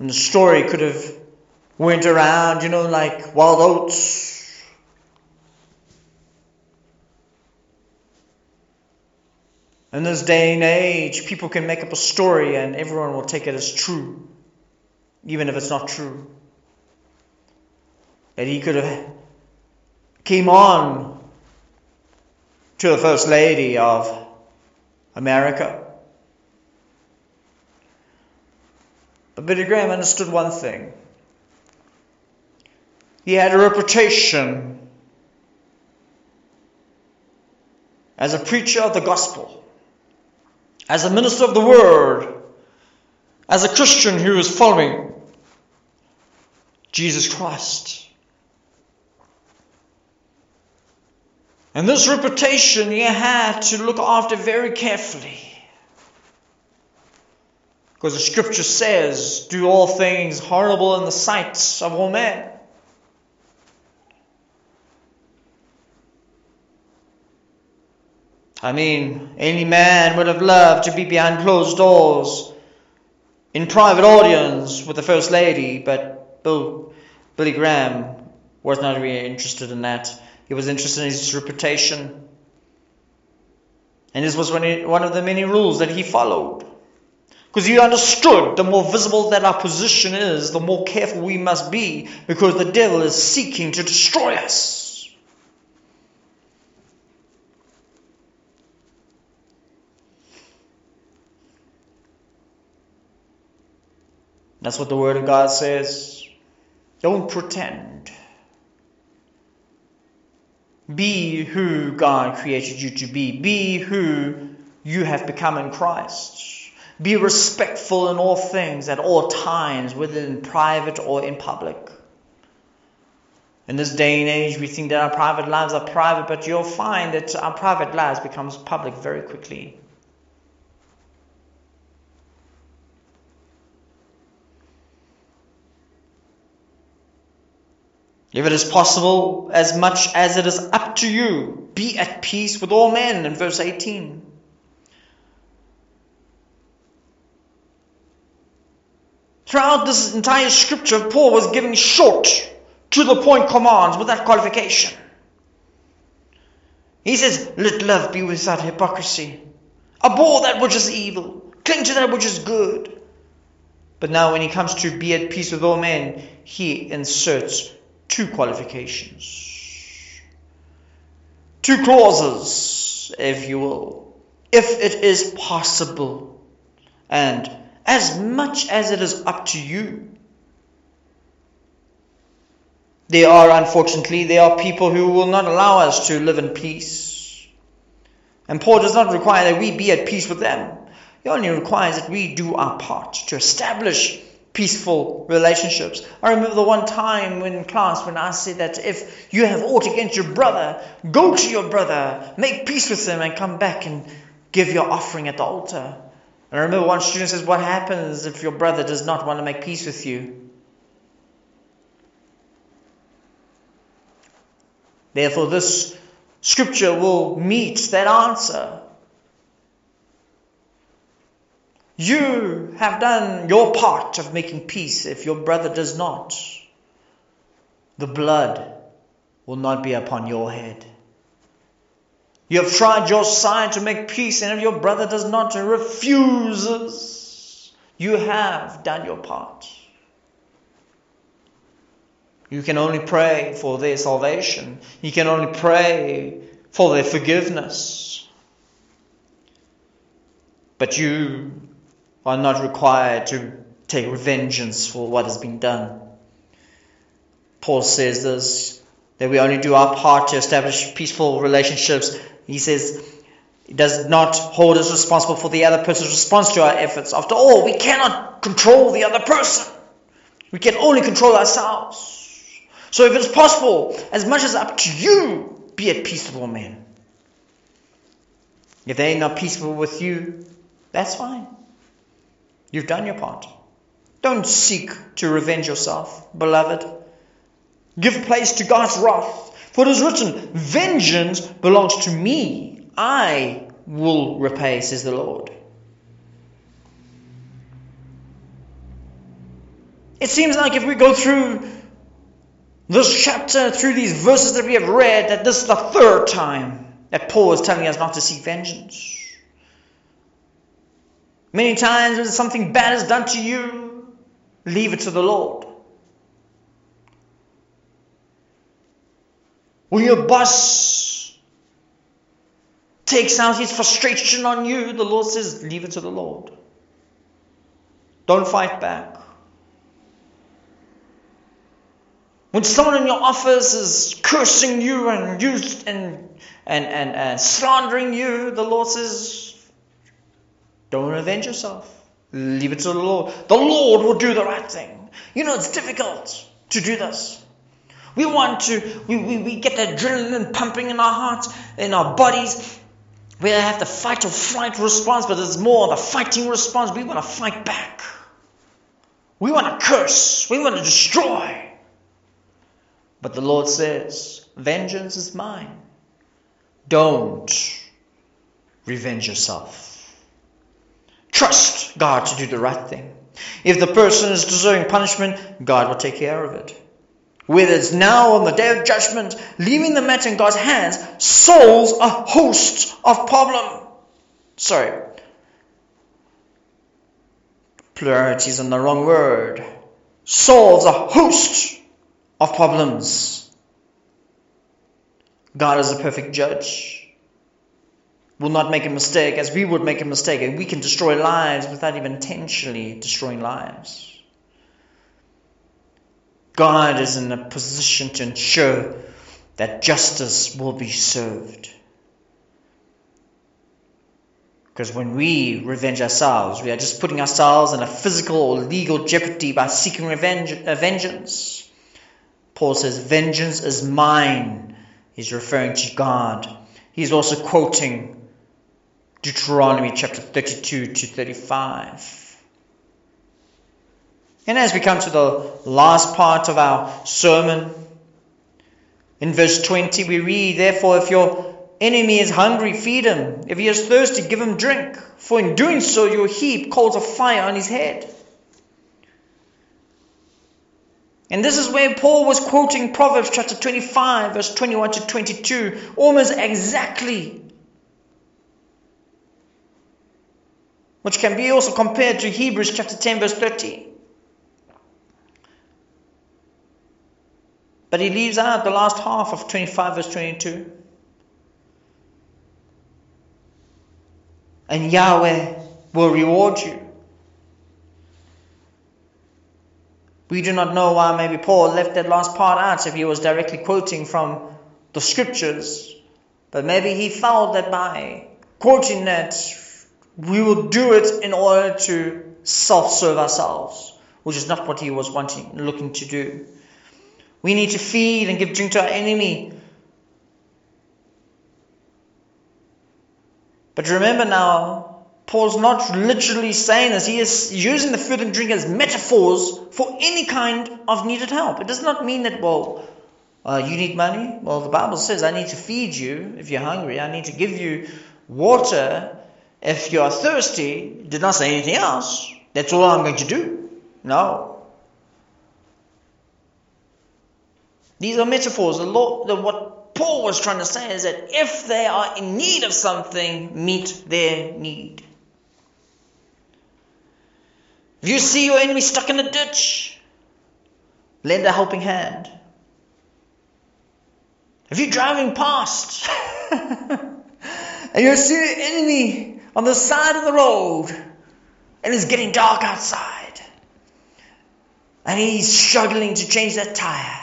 And the story could have went around, you know, like wild oats In this day and age, people can make up a story and everyone will take it as true, even if it's not true. That he could have came on to the First Lady of America. But Billy Graham understood one thing. He had a reputation as a preacher of the gospel as a minister of the word, as a Christian who was following Jesus Christ. And this reputation he had to look after very carefully. Because the scripture says, do all things horrible in the sight of all men. I mean, any man would have loved to be behind closed doors in private audience with the First Lady, but Bill, Billy Graham was not really interested in that. He was interested in his reputation. And this was one of the many rules that he followed. Because you understood the more visible that our position is, the more careful we must be, because the devil is seeking to destroy us. That's what the Word of God says. Don't pretend. Be who God created you to be. Be who you have become in Christ. Be respectful in all things at all times, whether in private or in public. In this day and age, we think that our private lives are private, but you'll find that our private lives becomes public very quickly. If it is possible, as much as it is up to you, be at peace with all men, in verse 18. Throughout this entire scripture, Paul was giving short, to the point commands without qualification. He says, Let love be without hypocrisy. Abhor that which is evil. Cling to that which is good. But now, when he comes to be at peace with all men, he inserts two qualifications, two clauses, if you will, if it is possible, and as much as it is up to you. There are, unfortunately, there are people who will not allow us to live in peace. And Paul does not require that we be at peace with them. He only requires that we do our part to establish peaceful relationships. I remember the one time when in class when I said that if you have aught against your brother, go to your brother, make peace with him, and come back and give your offering at the altar. And I remember one student says, What happens if your brother does not want to make peace with you? Therefore, this scripture will meet that answer. You have done your part of making peace if your brother does not. The blood will not be upon your head. You have tried your side to make peace, and if your brother does not and refuses, you have done your part. You can only pray for their salvation. You can only pray for their forgiveness. But you are not required to take vengeance for what has been done. Paul says this that we only do our part to establish peaceful relationships. He says he does not hold us responsible for the other person's response to our efforts. After all, we cannot control the other person. We can only control ourselves. So if it's possible, as much as up to you, be a peaceable man. If they're not peaceful with you, that's fine. You've done your part. Don't seek to revenge yourself, beloved. Give place to God's wrath. For it is written, Vengeance belongs to me. I will repay, says the Lord. It seems like if we go through this chapter, through these verses that we have read, that this is the third time that Paul is telling us not to seek vengeance. Many times when something bad is done to you, leave it to the Lord. When your boss takes out his frustration on you, the Lord says, leave it to the Lord. Don't fight back. When someone in your office is cursing you and used and and, and, and slandering you, the Lord says, don't revenge yourself. Leave it to the Lord. The Lord will do the right thing. You know, it's difficult to do this. We want to, we, we, we get the adrenaline pumping in our hearts, in our bodies. We have the fight or flight response, but it's more the fighting response. We want to fight back. We want to curse. We want to destroy. But the Lord says, Vengeance is mine. Don't revenge yourself. Trust God to do the right thing. If the person is deserving punishment, God will take care of it. Whether it's now on the day of judgment, leaving the matter in God's hands solves a host of problems. Sorry. Plurality is in the wrong word. Solves a host of problems. God is a perfect judge will not make a mistake as we would make a mistake, and we can destroy lives without even intentionally destroying lives. God is in a position to ensure that justice will be served. Because when we revenge ourselves, we are just putting ourselves in a physical or legal jeopardy by seeking revenge, uh, vengeance. Paul says, Vengeance is mine. He's referring to God. He's also quoting Deuteronomy chapter 32 to 35. And as we come to the last part of our sermon, in verse 20 we read, Therefore, if your enemy is hungry, feed him. If he is thirsty, give him drink. For in doing so, you heap coals of fire on his head. And this is where Paul was quoting Proverbs chapter 25, verse 21 to 22, almost exactly which can be also compared to Hebrews chapter 10, verse 30. But he leaves out the last half of 25, verse 22. And Yahweh will reward you. We do not know why maybe Paul left that last part out if he was directly quoting from the scriptures. But maybe he felt that by quoting that we will do it in order to self serve ourselves. which is not what he was wanting, looking to do. We need to feed and give drink to our enemy. But remember now, Paul's not literally saying this. He is using the food and drink as metaphors for any kind of needed help. It does not mean that, well, uh, you need money? Well, the Bible says, I need to feed you if you're hungry. I need to give you water if you're thirsty. Did not say anything else. That's all I'm going to do. No. These are metaphors. The the, what Paul was trying to say is that if they are in need of something, meet their need. If you see your enemy stuck in a ditch, lend a helping hand. If you're driving past [LAUGHS] and you see an enemy on the side of the road and it's getting dark outside and he's struggling to change that tire.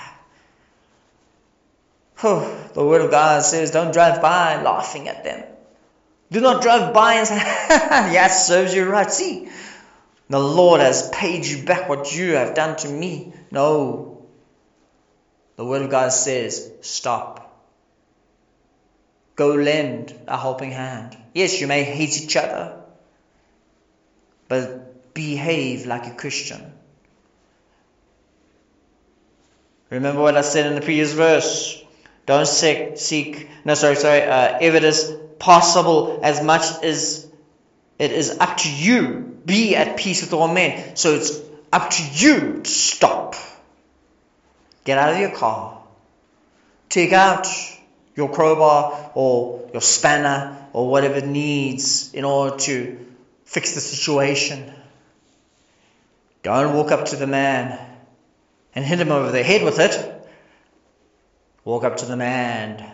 The word of God says, don't drive by laughing at them. Do not drive by and say, [LAUGHS] yes, serves you right. See, the Lord has paid you back what you have done to me. No, the Word of God says, stop. Go lend a helping hand. Yes, you may hate each other, but behave like a Christian. Remember what I said in the previous verse. Don't seek, seek no, sorry, sorry, uh, if it is possible, as much as it is up to you, be at peace with all men. So it's up to you to stop. Get out of your car. Take out your crowbar or your spanner or whatever it needs in order to fix the situation. Don't walk up to the man and hit him over the head with it. Walk up to the man and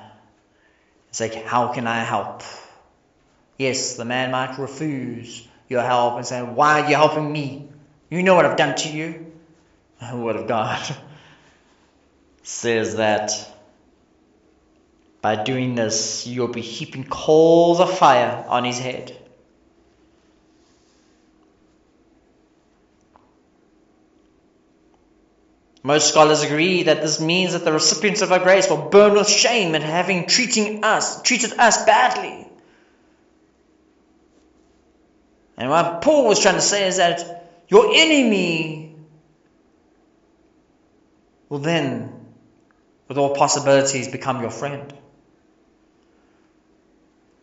say, How can I help? Yes, the man might refuse your help and say, Why are you helping me? You know what I've done to you. The [LAUGHS] Word of God [LAUGHS] says that by doing this, you'll be heaping coals of fire on his head. Most scholars agree that this means that the recipients of our grace will burn with shame at having treating us, treated us badly. And what Paul was trying to say is that your enemy will then with all possibilities, become your friend?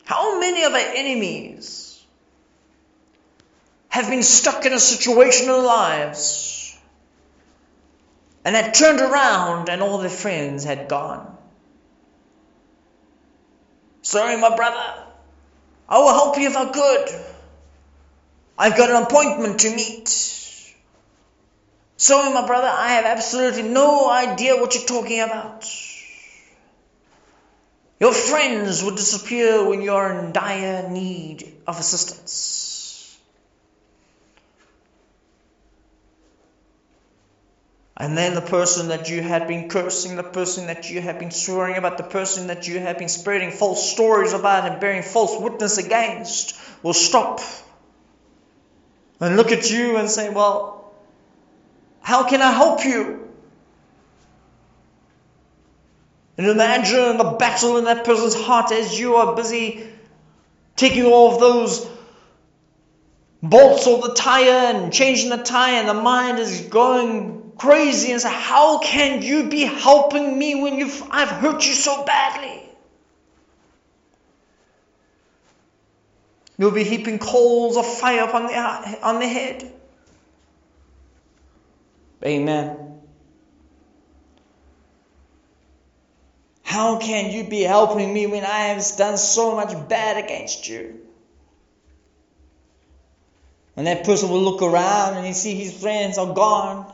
How many of our enemies have been stuck in a situation in their lives and had turned around and all their friends had gone? Sorry, my brother. I will help you if I could. I've got an appointment to meet. Sorry, my brother, I have absolutely no idea what you're talking about. Your friends will disappear when you're in dire need of assistance. And then the person that you had been cursing, the person that you had been swearing about, the person that you had been spreading false stories about and bearing false witness against will stop and look at you and say, Well, how can I help you? And imagine the battle in that person's heart as you are busy taking all of those bolts of the tire and changing the tire, and the mind is going crazy and say, How can you be helping me when you've I've hurt you so badly? You'll be heaping coals of fire upon the, on the head. Amen. How can you be helping me when I have done so much bad against you? And that person will look around and he see his friends are gone.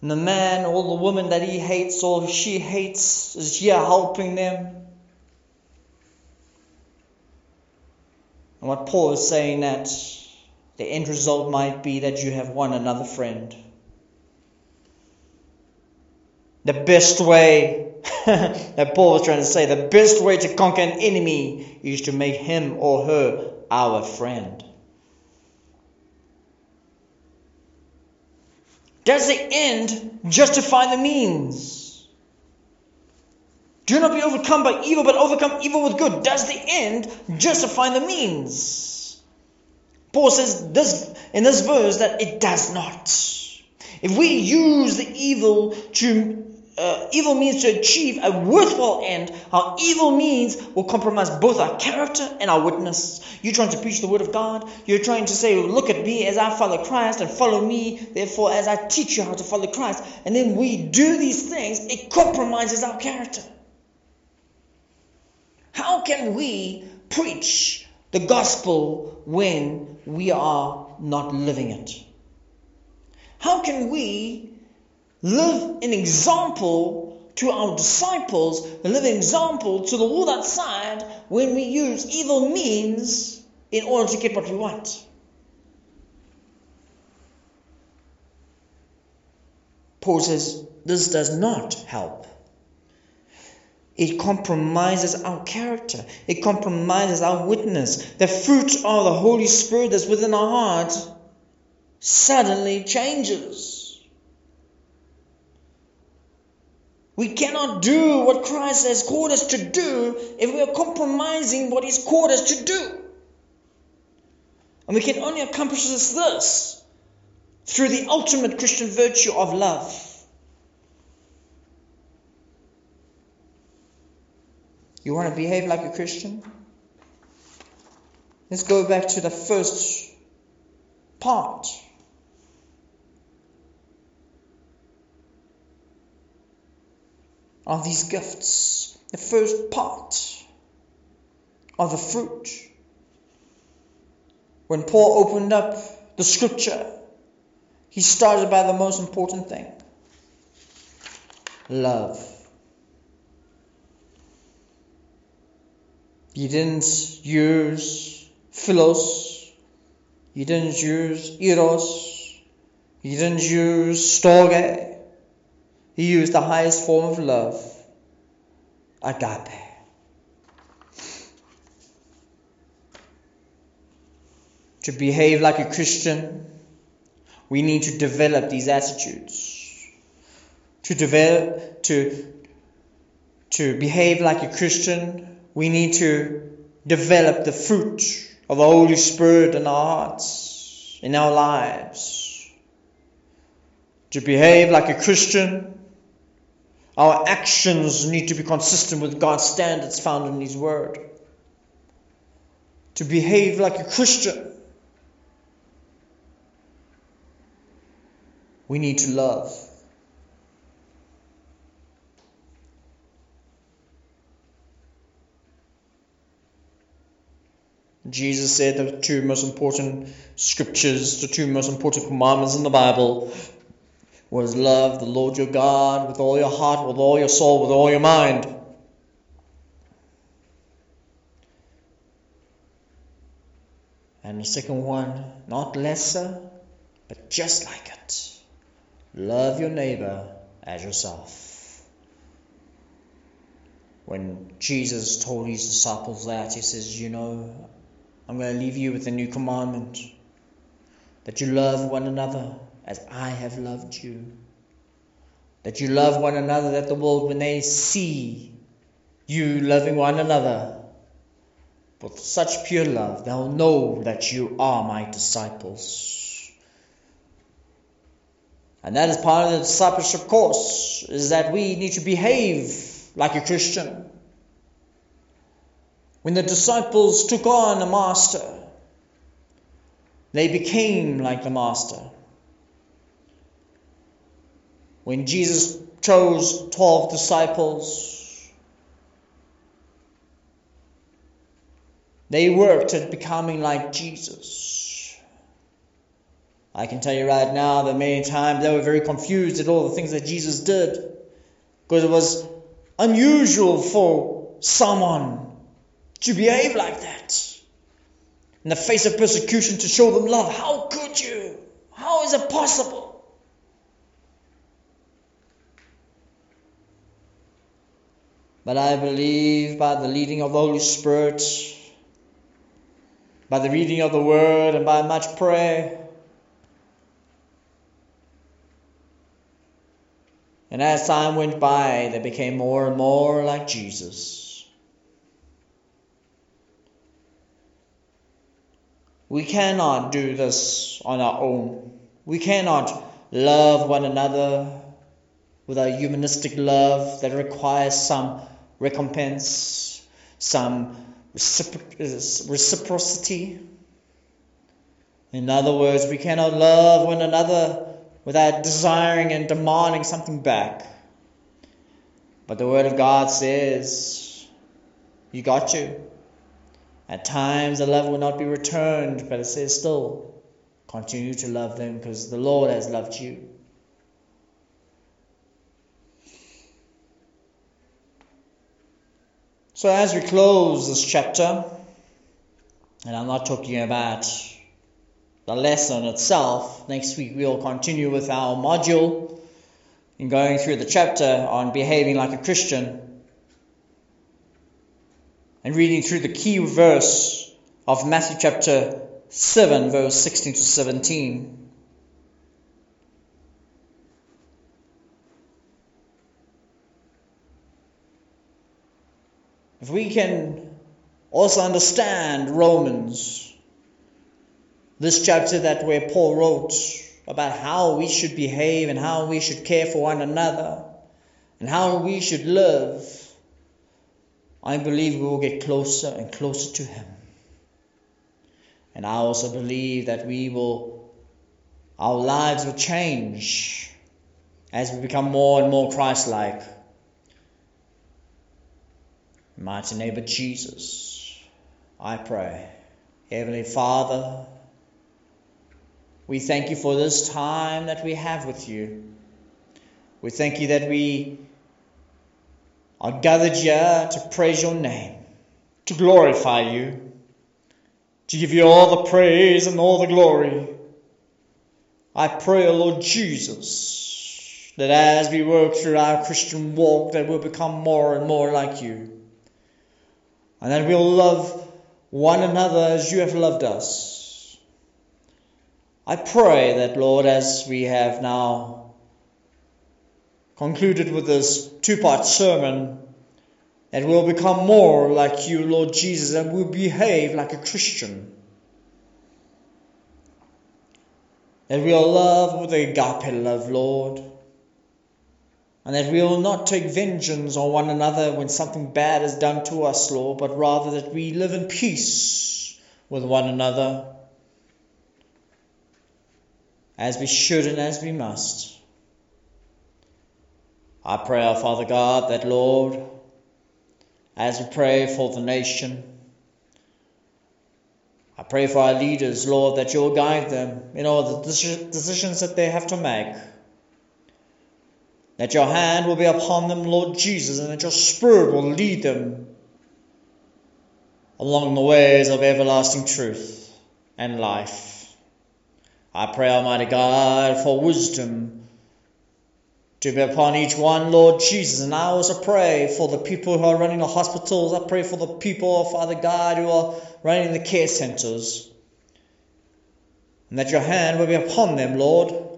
And the man or the woman that he hates or she hates is here helping them. And what Paul is saying that the end result might be that you have won another friend. The best way, [LAUGHS] that Paul was trying to say, the best way to conquer an enemy is to make him or her our friend. Does the end justify the means? Do not be overcome by evil, but overcome evil with good. Does the end justify the means? Paul says this in this verse that it does not. If we use the evil to uh, evil means to achieve a worthwhile end, our evil means will compromise both our character and our witness. You're trying to preach the word of God. You're trying to say, look at me as I follow Christ and follow me, therefore, as I teach you how to follow Christ. And then we do these things, it compromises our character. How can we preach the gospel when we are not living it? How can we live an example to our disciples, live an example to the world outside when we use evil means in order to get what we want. Paul says this does not help. It compromises our character. It compromises our witness. The fruit of the Holy Spirit that's within our heart suddenly changes. We cannot do what Christ has called us to do if we are compromising what He's called us to do. And we can only accomplish this, this through the ultimate Christian virtue of love. You want to behave like a Christian? Let's go back to the first part of these gifts, the first part of the fruit. When Paul opened up the scripture, he started by the most important thing love. He didn't use philos, he didn't use eros, he didn't use storge, he used the highest form of love, agape. To behave like a Christian, we need to develop these attitudes. To develop, to, to behave like a Christian, we need to develop the fruit of the Holy Spirit in our hearts, in our lives. To behave like a Christian, our actions need to be consistent with God's standards found in His Word. To behave like a Christian, we need to love. Jesus said the two most important scriptures, the two most important commandments in the Bible was love the Lord your God with all your heart, with all your soul, with all your mind. And the second one, not lesser, but just like it. Love your neighbor as yourself. When Jesus told his disciples that, he says, You know, I'm going to leave you with a new commandment that you love one another as I have loved you. That you love one another, that the world, when they see you loving one another with such pure love, they'll know that you are my disciples. And that is part of the discipleship course, is that we need to behave like a Christian. When the disciples took on a master, they became like the master. When Jesus chose 12 disciples, they worked at becoming like Jesus. I can tell you right now that many times they were very confused at all the things that Jesus did because it was unusual for someone to behave like that. In the face of persecution, to show them love. How could you? How is it possible? But I believe by the leading of the Holy Spirit, by the reading of the Word, and by much prayer, And as time went by, they became more and more like Jesus. We cannot do this on our own. We cannot love one another with a humanistic love that requires some recompense, some reciprocity. In other words, we cannot love one another without desiring and demanding something back. But the Word of God says, You got you. At times the love will not be returned, but it says still, continue to love them because the Lord has loved you. So, as we close this chapter, and I'm not talking about the lesson itself, next week we'll continue with our module in going through the chapter on behaving like a Christian and reading through the key verse of Matthew chapter 7, verse 16 to 17. If we can also understand Romans, this chapter that where Paul wrote about how we should behave and how we should care for one another and how we should live, I believe we will get closer and closer to Him. And I also believe that we will, our lives will change as we become more and more Christ like. Mighty name of Jesus, I pray. Heavenly Father, we thank you for this time that we have with you. We thank you that we are gathered here to praise your name, to glorify you, to give you all the praise and all the glory. I pray, O Lord Jesus, that as we work through our Christian walk, that we'll become more and more like you and that we'll love one another as you have loved us. I pray that, Lord, as we have now concluded with this two part sermon, that we'll become more like you, Lord Jesus, and we'll behave like a Christian. That we'll love with a agape love, Lord and that we will not take vengeance on one another when something bad is done to us, Lord, but rather that we live in peace with one another, as we should and as we must. I pray, our Father God, that, Lord, as we pray for the nation, I pray for our leaders, Lord, that you'll guide them in all the decisions that they have to make that your hand will be upon them, Lord Jesus, and that your Spirit will lead them along the ways of everlasting truth and life. I pray, Almighty God, for wisdom to be upon each one, Lord Jesus. And I also pray for the people who are running the hospitals. I pray for the people, Father God, who are running the care centers. And that your hand will be upon them, Lord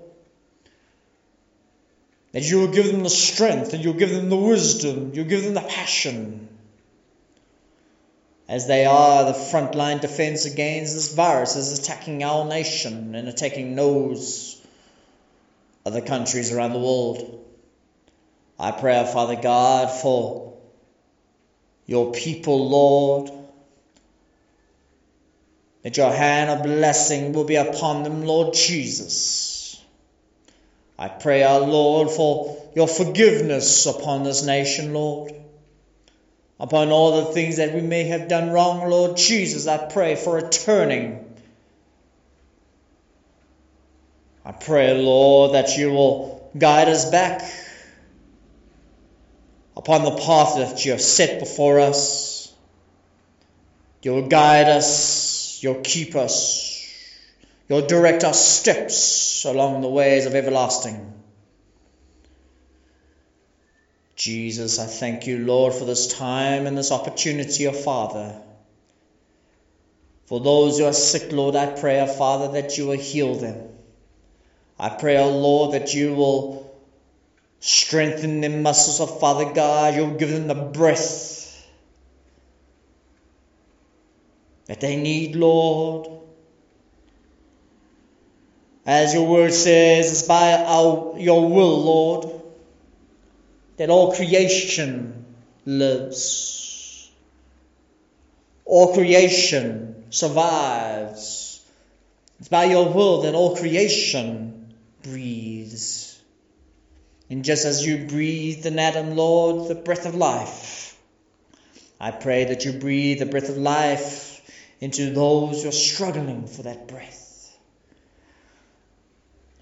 that you will give them the strength and you'll give them the wisdom, you'll give them the passion as they are the frontline defense against this virus is attacking our nation and attacking those other countries around the world. I pray, Father God, for your people, Lord, that your hand of blessing will be upon them, Lord Jesus I pray, our Lord, for your forgiveness upon this nation, Lord. Upon all the things that we may have done wrong, Lord Jesus, I pray for a turning. I pray, Lord, that you will guide us back upon the path that you have set before us. You'll guide us, you'll keep us, You'll direct our steps along the ways of everlasting. Jesus, I thank you, Lord, for this time and this opportunity, O Father. For those who are sick, Lord, I pray, O Father, that you will heal them. I pray, O Lord, that you will Strengthen their muscles, oh Father God. You'll give them the breath that they need, Lord. As your word says, it's by our, your will, Lord, that all creation lives. All creation survives. It's by your will that all creation breathes. And just as you breathed in Adam, Lord, the breath of life, I pray that you breathe the breath of life into those who are struggling for that breath.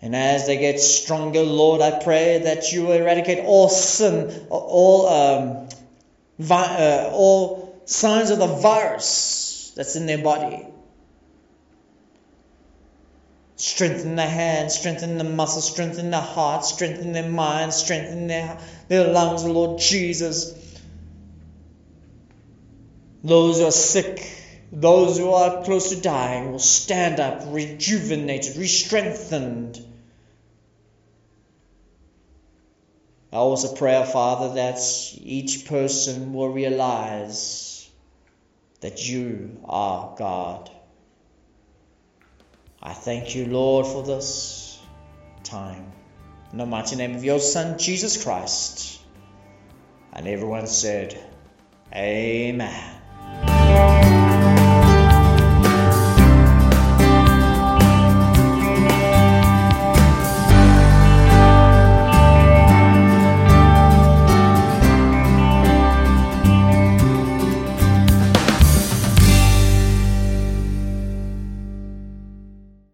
And as they get stronger, Lord, I pray that you eradicate all sin, all um, vi- uh, all signs of the virus that's in their body. Strengthen their hands, strengthen the muscles, strengthen their hearts, strengthen their minds, strengthen their, their lungs, Lord Jesus. Those who are sick, those who are close to dying will stand up rejuvenated, re strengthened I also pray, Father, that each person will realize that you are God. I thank you, Lord, for this time. In the mighty name of your Son, Jesus Christ. And everyone said, Amen.